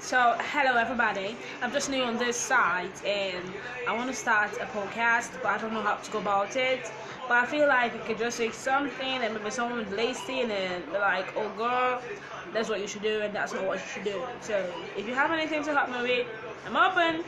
So, hello everybody. I'm just new on this site and I want to start a podcast, but I don't know how to go about it. But I feel like you could just say something and maybe someone someone's listen and then like, oh girl, that's what you should do and that's not what you should do. So, if you have anything to help me with, I'm open.